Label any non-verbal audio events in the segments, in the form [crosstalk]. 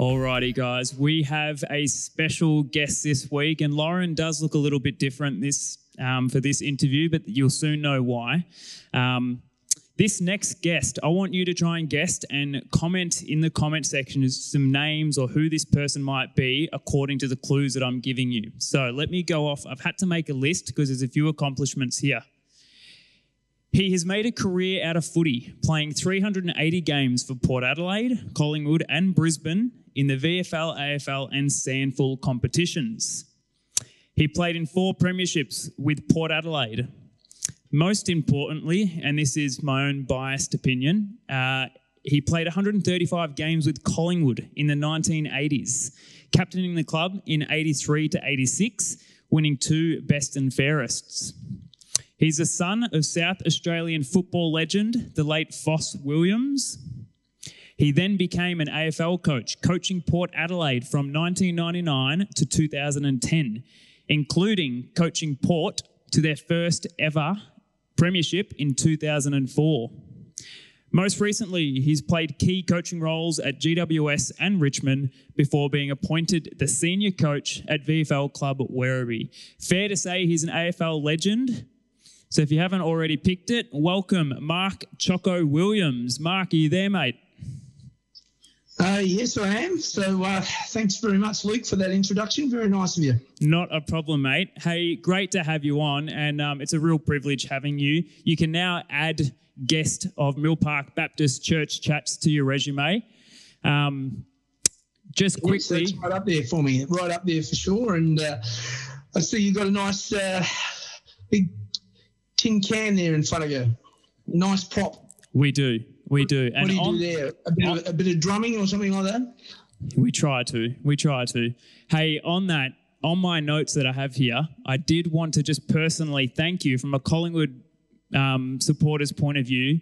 Alrighty, guys, we have a special guest this week, and Lauren does look a little bit different this um, for this interview, but you'll soon know why. Um, this next guest, I want you to try and guess and comment in the comment section some names or who this person might be according to the clues that I'm giving you. So let me go off. I've had to make a list because there's a few accomplishments here. He has made a career out of footy, playing 380 games for Port Adelaide, Collingwood, and Brisbane in the VFL, AFL, and SANFL competitions. He played in four premierships with Port Adelaide, most importantly, and this is my own biased opinion, uh, he played 135 games with Collingwood in the 1980s, captaining the club in 83 to 86, winning two best and fairests. He's the son of South Australian football legend, the late Fos Williams. He then became an AFL coach, coaching Port Adelaide from 1999 to 2010, including coaching Port to their first ever Premiership in 2004. Most recently, he's played key coaching roles at GWS and Richmond before being appointed the senior coach at VFL club Werribee. Fair to say he's an AFL legend. So if you haven't already picked it, welcome Mark Choco Williams. Mark, are you there, mate? Uh, yes, I am. So uh, thanks very much, Luke, for that introduction. Very nice of you. Not a problem, mate. Hey, great to have you on, and um, it's a real privilege having you. You can now add guest of Mill Park Baptist Church chats to your resume. Um, just quickly, yes, right up there for me, right up there for sure. And uh, I see you've got a nice uh, big tin can there in front of you. Nice prop. We do. We do. And what do you on, do there? A bit, of, a bit of drumming or something like that? We try to. We try to. Hey, on that, on my notes that I have here, I did want to just personally thank you from a Collingwood um, supporter's point of view.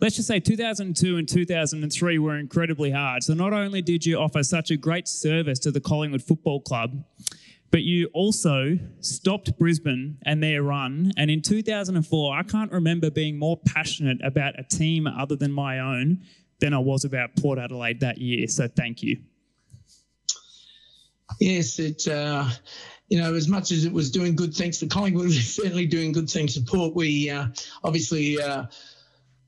Let's just say 2002 and 2003 were incredibly hard. So not only did you offer such a great service to the Collingwood Football Club, but you also stopped Brisbane and their run. And in 2004, I can't remember being more passionate about a team other than my own than I was about Port Adelaide that year. So thank you. Yes, it. Uh, you know, as much as it was doing good things for Collingwood, [laughs] it was certainly doing good things for Port. We uh, obviously. Uh,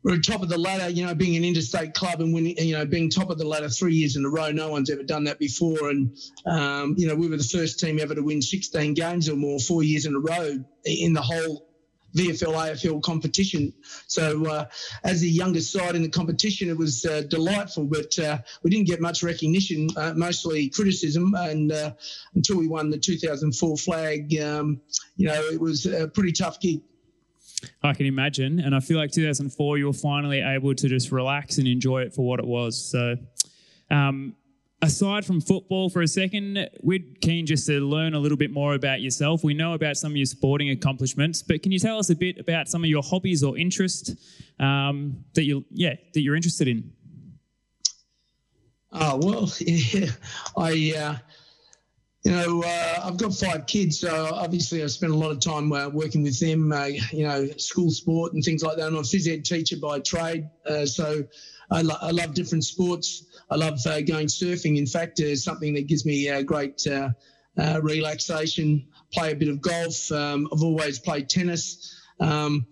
we're top of the ladder, you know, being an interstate club and winning, you know, being top of the ladder three years in a row. No one's ever done that before. And, um, you know, we were the first team ever to win 16 games or more four years in a row in the whole VFL AFL competition. So, uh, as the youngest side in the competition, it was uh, delightful, but uh, we didn't get much recognition, uh, mostly criticism. And uh, until we won the 2004 flag, um, you know, it was a pretty tough gig. I can imagine. And I feel like 2004, you were finally able to just relax and enjoy it for what it was. So, um, aside from football for a second, we're keen just to learn a little bit more about yourself. We know about some of your sporting accomplishments, but can you tell us a bit about some of your hobbies or interests um, that you, yeah, that you're interested in? Oh well, [laughs] yeah, I uh, you know, uh, I've got five kids, so obviously I spend a lot of time uh, working with them, uh, you know, school sport and things like that. I'm a phys ed teacher by trade, uh, so I, lo- I, love different sports. I love uh, going surfing. In fact, it's something that gives me great uh, relaxation. Play a bit of golf. Um, I've always played tennis. Um,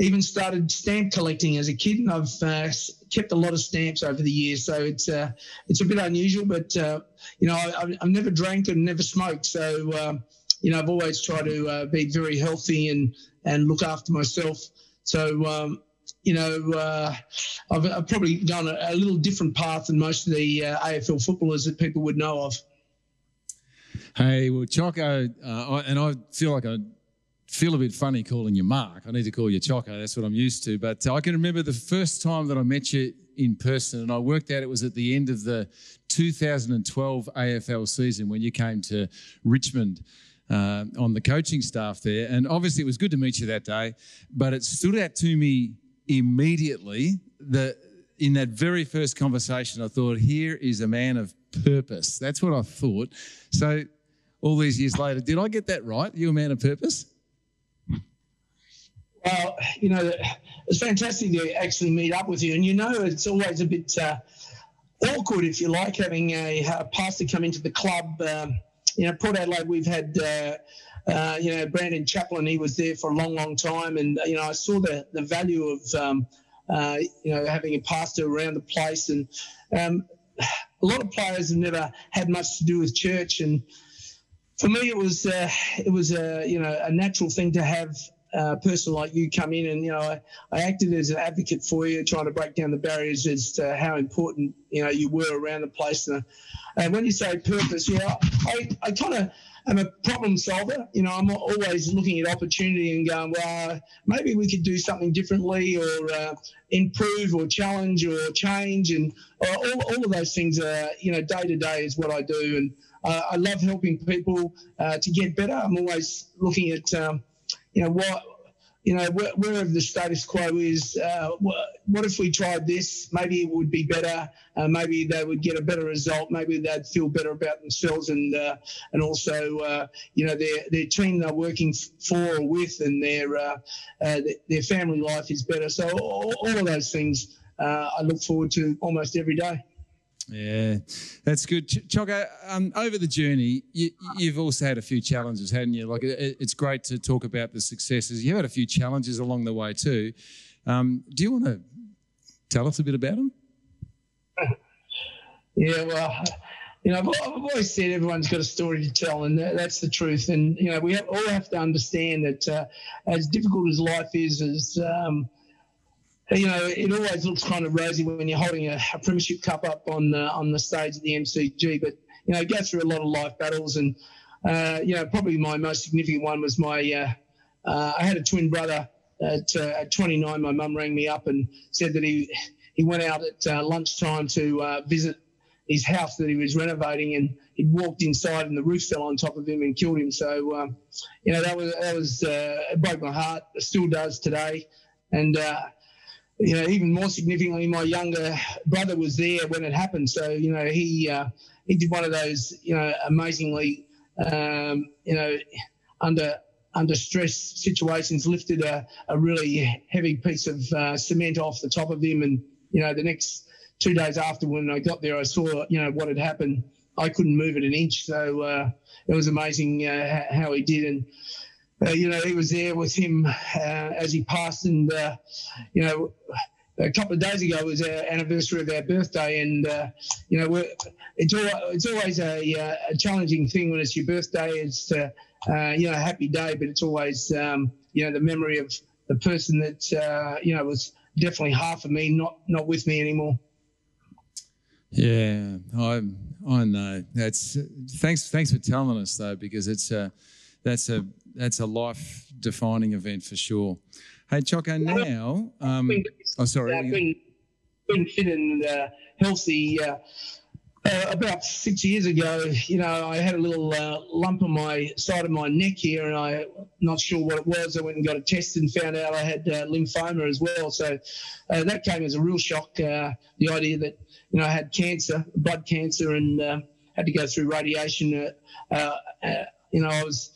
even started stamp collecting as a kid, and I've uh, kept a lot of stamps over the years. So it's uh, it's a bit unusual, but uh, you know I, have never drank and never smoked, so um, you know I've always tried to uh, be very healthy and and look after myself. So. Um, you know, uh, I've, I've, probably gone a, a, little different path than most of the uh, AFL footballers that people would know of. Hey, well, Choco, and I feel like I feel a bit funny calling you Mark. I need to call you Choco. That's what I'm used to. But uh, I can remember the first time that I met you in person, and I worked out it was at the end of the 2012 AFL season when you came to Richmond. Uh, on the coaching staff there. And obviously, it was good to meet you that day, but it stood out to me immediately that in that very first conversation, I thought, here is a man of purpose. That's what I thought. So, all these years later, did I get that right? You a man of purpose? Well, you know, it's fantastic to actually meet up with you. And you know, it's always a bit, uh, awkward, if you like, having a, a pastor come into the club. Um, you know, Port Adelaide, we've had. Uh, uh, you know, Brandon Chaplin, he was there for a long, long time. And, you know, I saw the, the value of, um, uh, you know, having a pastor around the place. And um, a lot of players have never had much to do with church. And for me, it was, uh, it was a, you know, a natural thing to have a person like you come in and you know I, I, acted as an advocate for you trying to break down the barriers as to how important you know you were around the place. And, and when you say purpose yeah i, I kind of am a problem solver. You know i'm always looking at opportunity and going well maybe we could do something differently or uh, improve or challenge or change. And uh, all, all of those things are you know day to day is what i do. And uh, i love helping people uh, to get better. I'm always looking at um, you know what you know wherever the status quo is uh, what if we tried this? Maybe it would be better uh, maybe they would get a better result. Maybe they'd feel better about themselves and uh, and also uh, you know their their team they're working for or with and their uh, uh, their family life is better. So all, all of those things I look forward to almost every day yeah, that's good. Ch- Choco, um, over the journey, you, have also had a few challenges, hadn't you? Like, it, it's great to talk about the successes. You've had a few challenges along the way too. Um, do you want to tell us a bit about them? [laughs] Yeah, well, you know, I've, I've always said everyone's got a story to tell, and that's the truth. And you know, we have, all have to understand that uh, as difficult as life is, as um, you know, it always looks kind of rosy when you're holding a, a premiership cup up on the, on the stage at the MCG. But you know, go through a lot of life battles, and uh, you know, probably my most significant one was my. Uh, uh, I had a twin brother at, uh, at 29. My mum rang me up and said that he he went out at uh, lunchtime to visit his house that he was renovating, and he'd walked inside, and the roof fell on top of him and killed him. So, um, you know, that was that was it broke my heart. It still does today, and you know, even more significantly, my younger brother was there when it happened. So, you know, he uh, he did one of those, you know, amazingly, um, you know, under under stress situations, lifted a, a really heavy piece of uh, cement off the top of him, and you know, the next two days after when I got there, I saw, you know, what had happened. I couldn't move it an inch, so uh, it was amazing uh, how he did, and uh, you know, he was there with him uh, as he passed, and uh, you know, a couple of days ago was our anniversary of our birthday, and uh, you know, it's all, it's always a, uh, a, challenging thing when it's your birthday. It's uh, you know, a happy day, but it's always um, you know the memory of the person that you know was definitely half of me, not not with me anymore. Yeah, I I know. That's thanks thanks for telling us though, because it's a that's a that's a life defining event for sure. Hey, Choco, now. Um, oh, sorry. I've been, been fit and uh, healthy. Uh, uh, about six years ago, you know, I had a little uh, lump on my side of my neck here, and I'm not sure what it was. I went and got a test and found out I had uh, lymphoma as well. So uh, that came as a real shock. the idea that you know I had cancer, blood cancer, and had to go through radiation. you know, I was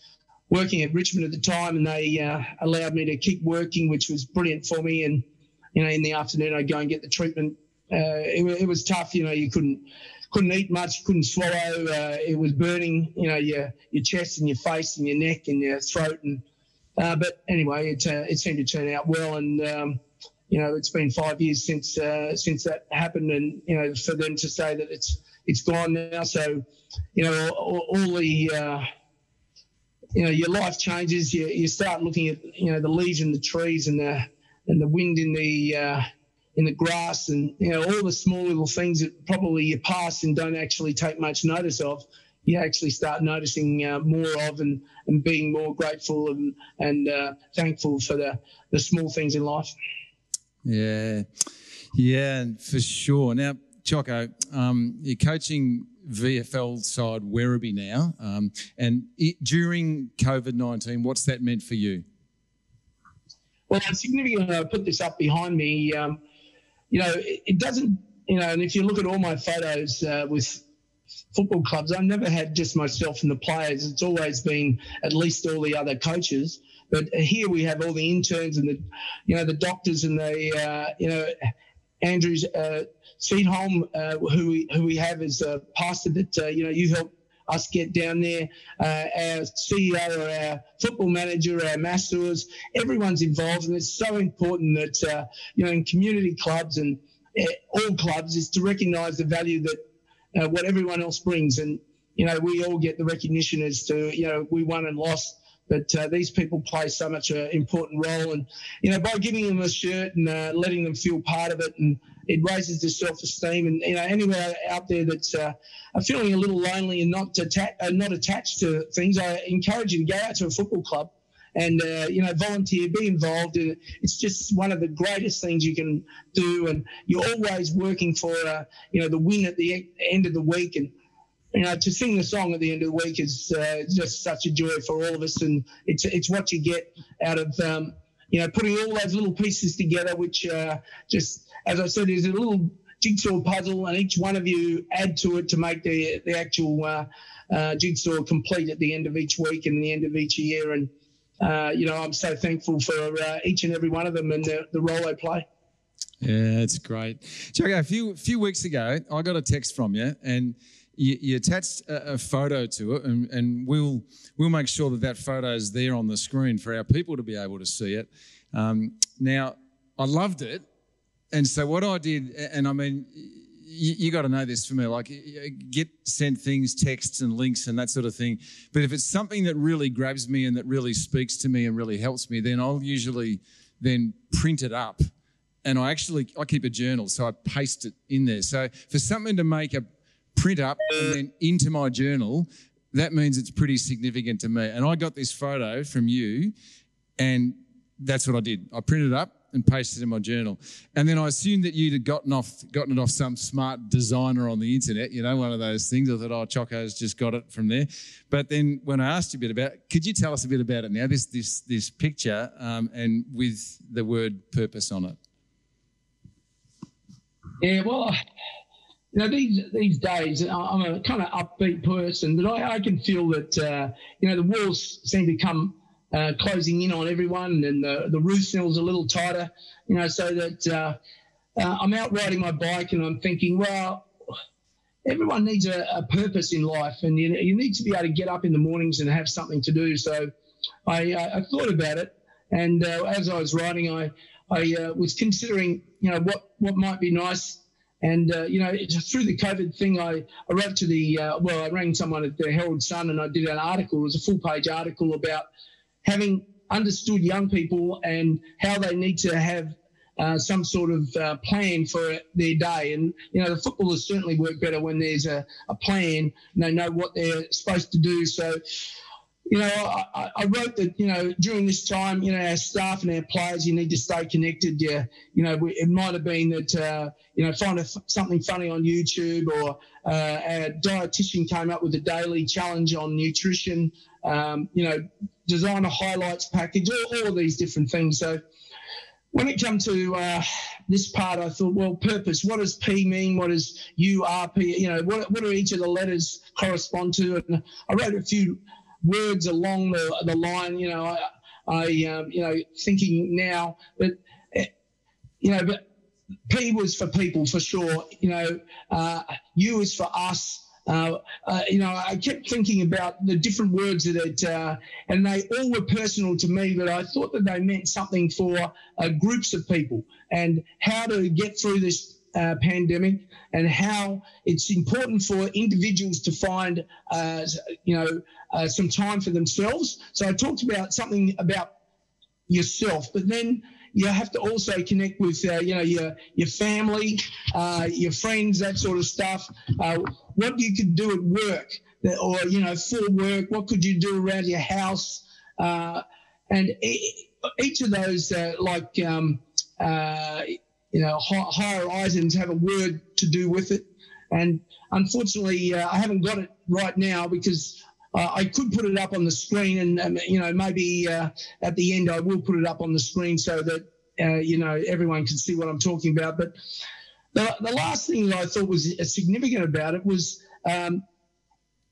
working at Richmond at the time, and they uh, allowed me to keep working, which was brilliant for me. And you know, in the afternoon, I'd go and get the treatment. Uh, it, it, was tough. You know, you couldn't couldn't eat much, couldn't swallow. Uh, it was burning. You know, your your chest and your face and your neck and your throat. And uh, but anyway, it uh, it seemed to turn out well. And um, you know, it's been five years since uh, since that happened, and you know, for them to say that it's it's gone now. So, you know, all, all the you know your life changes. You, you start looking at you know the leaves in the trees and the and the wind in the uh, in the grass and you know all the small little things that probably you pass and don't actually take much notice of. You actually start noticing uh, more of and, and being more grateful and and uh, thankful for the the small things in life. Yeah, yeah, for sure. Now, Choco, um, you're coaching VFL side Werribee now. Um, and it, during COVID 19, what's that meant for you? Well, it's significant. I put this up behind me. Um, you know, it, it, doesn't, you know, and if you look at all my photos uh, with football clubs, I've never had just myself and the players. It's always been at least all the other coaches. But here we have all the interns and the, you know, the doctors and the, uh, you know, Andrew's uh, Seedholm, uh, who we who we have as a pastor that uh, you know you help us get down there. Uh, our CEO, our football manager, our masseurs, everyone's involved, and it's so important that uh, you know in community clubs and uh, all clubs is to recognise the value that uh, what everyone else brings, and you know we all get the recognition as to you know we won and lost. But uh, these people play so much an important role, and you know by giving them a shirt and uh, letting them feel part of it, and it raises their self-esteem. And you know, anywhere out there that's uh, feeling a little lonely and not atta- uh, not attached to things, I encourage you to go out to a football club and uh, you know volunteer, be involved. And it's just one of the greatest things you can do. And you're always working for uh, you know the win at the end of the week and. You know, to sing the song at the end of the week is uh, just such a joy for all of us, and it's it's what you get out of um, you know putting all those little pieces together, which uh, just as I said, is a little jigsaw puzzle, and each one of you add to it to make the the actual uh, uh, jigsaw complete at the end of each week and the end of each year. And uh, you know, I'm so thankful for uh, each and every one of them and the, the role they play. Yeah, it's great. Chuck, a few few weeks ago, I got a text from you, and you, you attached a, a, photo to it, and, and, we'll we'll make sure that that photo is there on the screen for our people to be able to see it. Um, now, I loved it and so what I did, and I mean, you, you got to know this for me. Like, get sent things, texts, and links, and that sort of thing. But if it's something that really grabs me and that really speaks to me and really helps me, then I'll usually then print it up, and I actually I keep a journal, so I paste it in there. So for something to make a print up and then into my journal, that means it's pretty significant to me. And I got this photo from you, and that's what I did. I printed it up and pasted it in my journal. And then I assumed that you'd have gotten off gotten it off some smart designer on the internet, you know, one of those things. I thought, oh, Choco's just got it from there. But then when I asked you a bit about could you tell us a bit about it now? This this this picture um, and with the word purpose on it. Yeah, well, you know, these these days, I'm a kind of upbeat person, but I, I can feel that uh, you know the walls seem to come uh, closing in on everyone, and the, the roof snell's a little tighter, you know, so that uh, uh, I'm out riding my bike and I'm thinking, well, everyone needs a, a purpose in life, and you, you, need to be able to get up in the mornings and have something to do. So I, I thought about it, and uh, as I was riding, I, I uh, was considering, you know, what, what might be nice and, uh, you know, through the COVID thing, I, I wrote to the, uh, well, I rang someone at the Herald Sun and I did an article. It was a full page article about having understood young people and how they need to have uh, some sort of uh, plan for their day. And, you know, the footballers certainly work better when there's a, a plan and they know what they're supposed to do. So, you know, I, I, wrote that, you know, during this time, you know, our staff and our players, you need to stay connected. Yeah, you know, it might have been that, uh, you know, find a, something funny on YouTube or uh, our dietitian came up with a daily challenge on nutrition, um, you know, design a highlights package, all, all these different things. So when it comes to uh, this part, I thought, well, purpose. What does P mean? What does U R P? You know, what what do each of the letters correspond to? And I wrote a few words along the the line. You know, I, I um, you know, thinking now, but you know, but P was for people for sure. You know, uh, U is for us. Uh, uh, you know, I kept thinking about the different words that uh, and they all were personal to me, but I thought that they meant something for uh, groups of people and how to get through this uh, pandemic and how it's important for individuals to find, uh, you know, some time for themselves. So I talked about something about yourself, but then you have to also connect with uh, you know your your family, uh, your friends, that sort of stuff. Uh, what you could do at work, or you know for work. What could you do around your house? Uh, and each of those, uh, like um, uh, you know, higher items have a word to do with it. And unfortunately, I haven't got it right now because uh, I could put it up on the screen, and um, you know maybe uh, at the end I will put it up on the screen so that uh, you know everyone can see what I'm talking about. But the, the last thing that I thought was significant about it was. Um,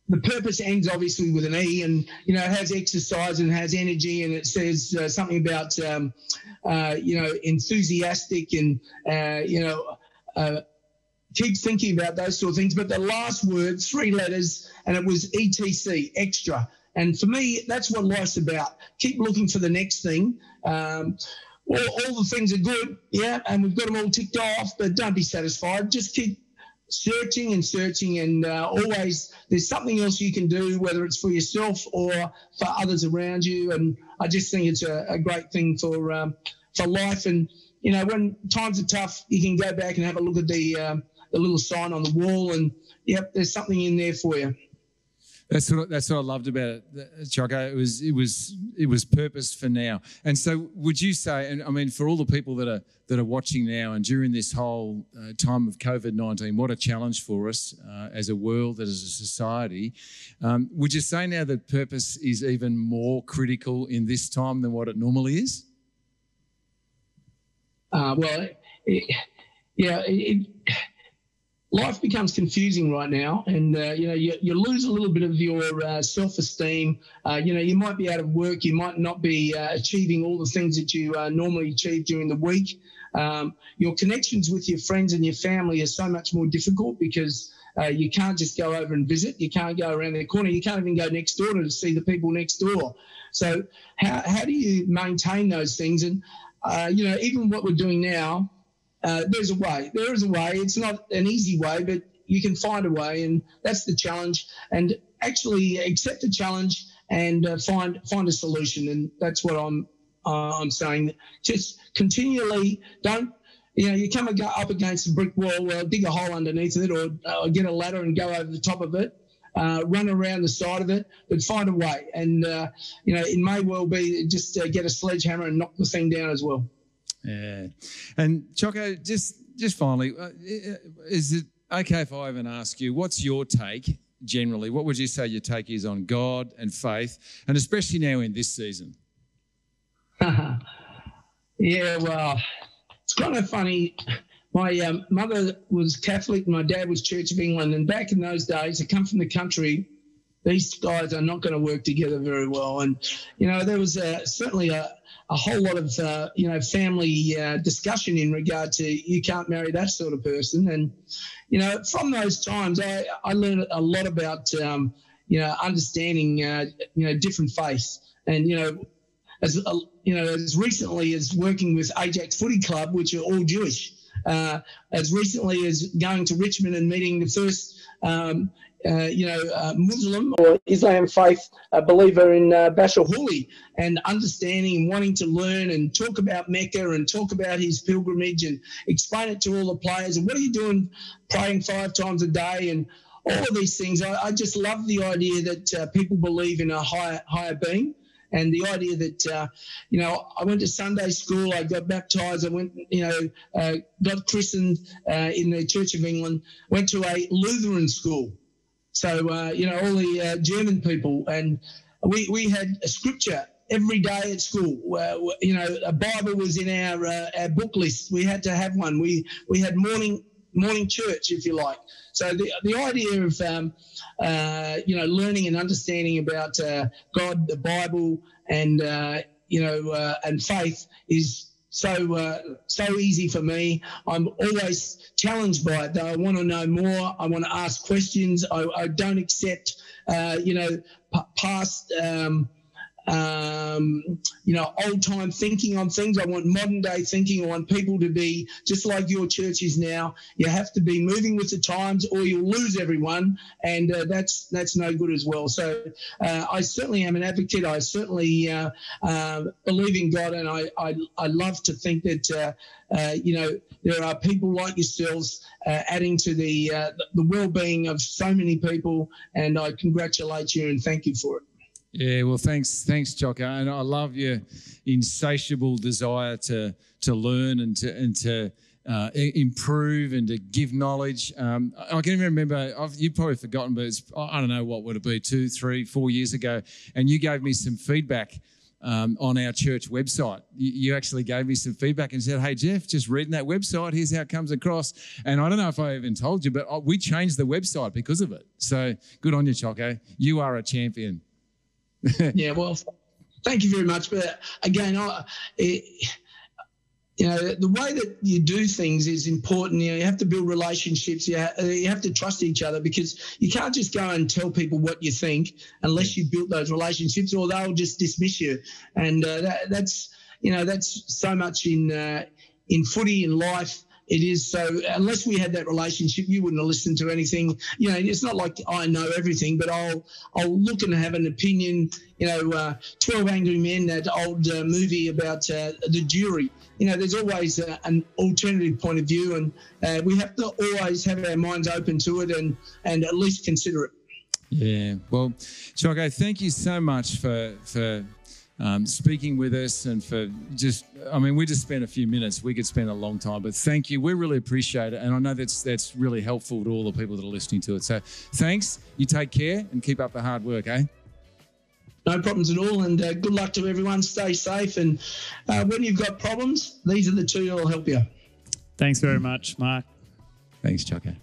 the purpose ends obviously with an E, and you know it has exercise and has energy, and it says uh, something about um, uh, you know enthusiastic and uh, you know keep thinking about those sort of things. But the last word, three letters, and it was ETC, extra. And for me, that's what life's about. Keep looking for the next thing. Um, all, all the things are good, yeah, and we've got them all ticked off, but don't be satisfied. Just keep searching and searching, and uh, always there's something else you can do, whether it's for yourself or for others around you. And I just think it's a, a great thing for um, for life. And you know, when times are tough, you can go back and have a look at the um, the little sign on the wall, and yep, there's something in there for you. That's what that's what I loved about it, Choco. It was it was it was purpose for now. And so, would you say? And I mean, for all the people that are that are watching now, and during this whole uh, time of COVID nineteen, what a challenge for us uh, as a world, as a society. Um, would you say now that purpose is even more critical in this time than what it normally is? Uh, well, it, yeah, it, life becomes confusing right now, and uh, you know you, you, lose a little bit of your uh, self-esteem. Uh, you know you might be out of work, you might not be uh, achieving all the things that you uh, normally achieve during the week. Um, your connections with your friends and your family are so much more difficult because uh, you can't just go over and visit. You can't go around the corner. You can't even go next door to see the people next door. So how how do you maintain those things? And you know even what we're doing now uh, there's a way. There is a way. It's not an easy way, but you can find a way, and that's the challenge. And actually accept the challenge and uh, find find a solution. And that's what I'm uh, I'm saying. Just continually don't. You know, you come up against a brick wall, well, dig a hole underneath it, or, uh, get a ladder and go over the top of it. Uh, run around the side of it, but find a way. And, uh, you know, it may well be just uh, get a sledgehammer and knock the thing down as well. Yeah. And Choco, just just finally, uh, is it okay if I even ask you, what's your take generally? What would you say your take is on God and faith, and especially now in this season? [laughs] yeah, well, it's kind of funny. My um, mother was Catholic, my dad was Church of England, and back in those days, I come from the country. These guys are not going to work together very well, and you know there was a, certainly a a whole lot of uh, you know family uh, discussion in regard to you can't marry that sort of person. And you know from those times I, I learned a lot about um, you know understanding uh, you know different faiths. And you know as uh, you know as recently as working with Ajax Footy Club which are all Jewish uh, as recently as going to Richmond and meeting the first um, uh, you know, uh, Muslim or Islam faith uh, believer in uh, Bashar Houli and understanding and wanting to learn and talk about Mecca and talk about his pilgrimage and explain it to all the players. And what are you doing praying five times a day and all of these things? I, I just love the idea that uh, people believe in a higher, higher being and the idea that uh, you know I went to Sunday school, I got baptized, I went you know uh, got christened uh, in the Church of England, went to a Lutheran school, so, uh, you know, all the uh, German people, and we, we had a scripture every day at school. You know, a Bible was in our uh, our book list. We had to have one. We we had morning morning church, if you like. So the the idea of um, uh, you know learning and understanding about uh, God, the Bible, and uh, you know uh, and faith is so uh, so easy for me. I'm always challenged by it. Though I want to know more. I want to ask questions. I, I don't accept, uh, you know, p- past. Um, um, you know, old time thinking on things. I want modern day thinking. I want people to be just like your church is now. You have to be moving with the times, or you'll lose everyone, and uh, that's that's no good as well. So uh, I certainly am an advocate. I certainly uh, uh believe in God, and I I, I love to think that. Uh, uh, you know, there are people like yourselves adding to the the well-being of so many people, and I congratulate you and thank you for it. Yeah, well, thanks, thanks, Choco, and I love your insatiable desire to to learn and to and to uh, improve and to give knowledge. Um, I can even remember I've, you've probably forgotten, but I don't know what would it be, two, three, four years ago, and you gave me some feedback. Um, on our church website. You, you, actually gave me some feedback and said, Hey, Jeff, just reading that website, here's how it comes across. And I don't know if I even told you, but uh, we changed the website because of it. So good on you, Choco. You are a champion. Yeah, well, thank you very much. But again, I, it, you know, the way that you do things is important. You know, you have to build relationships. You, ha- you have to trust each other because you can't just go and tell people what you think unless you build those relationships, or they'll just dismiss you. And uh, that, that's you know that's so much in uh, in footy in life it is. So unless we had that relationship you wouldn't have listened to anything. You know it's not like i know everything but i'll i'll look and have an opinion you know uh, 12 angry men that old uh, movie about uh, the jury. You know there's always uh, an alternative point of view and uh, we have to always have our minds open to it and and at least consider it. Yeah. Well, Choco, thank you so much for for um, speaking with us and for just. I mean, we just spent a few minutes. We could spend a long time, but thank you. We really appreciate it, and I know that's that's really helpful to all the people that are listening to it. So, thanks. You take care and keep up the hard work, eh? no problems at all and uh, good luck to everyone stay safe and uh, when you've got problems these are the two that will help you Thanks very much, Mark. Thanks, Choco.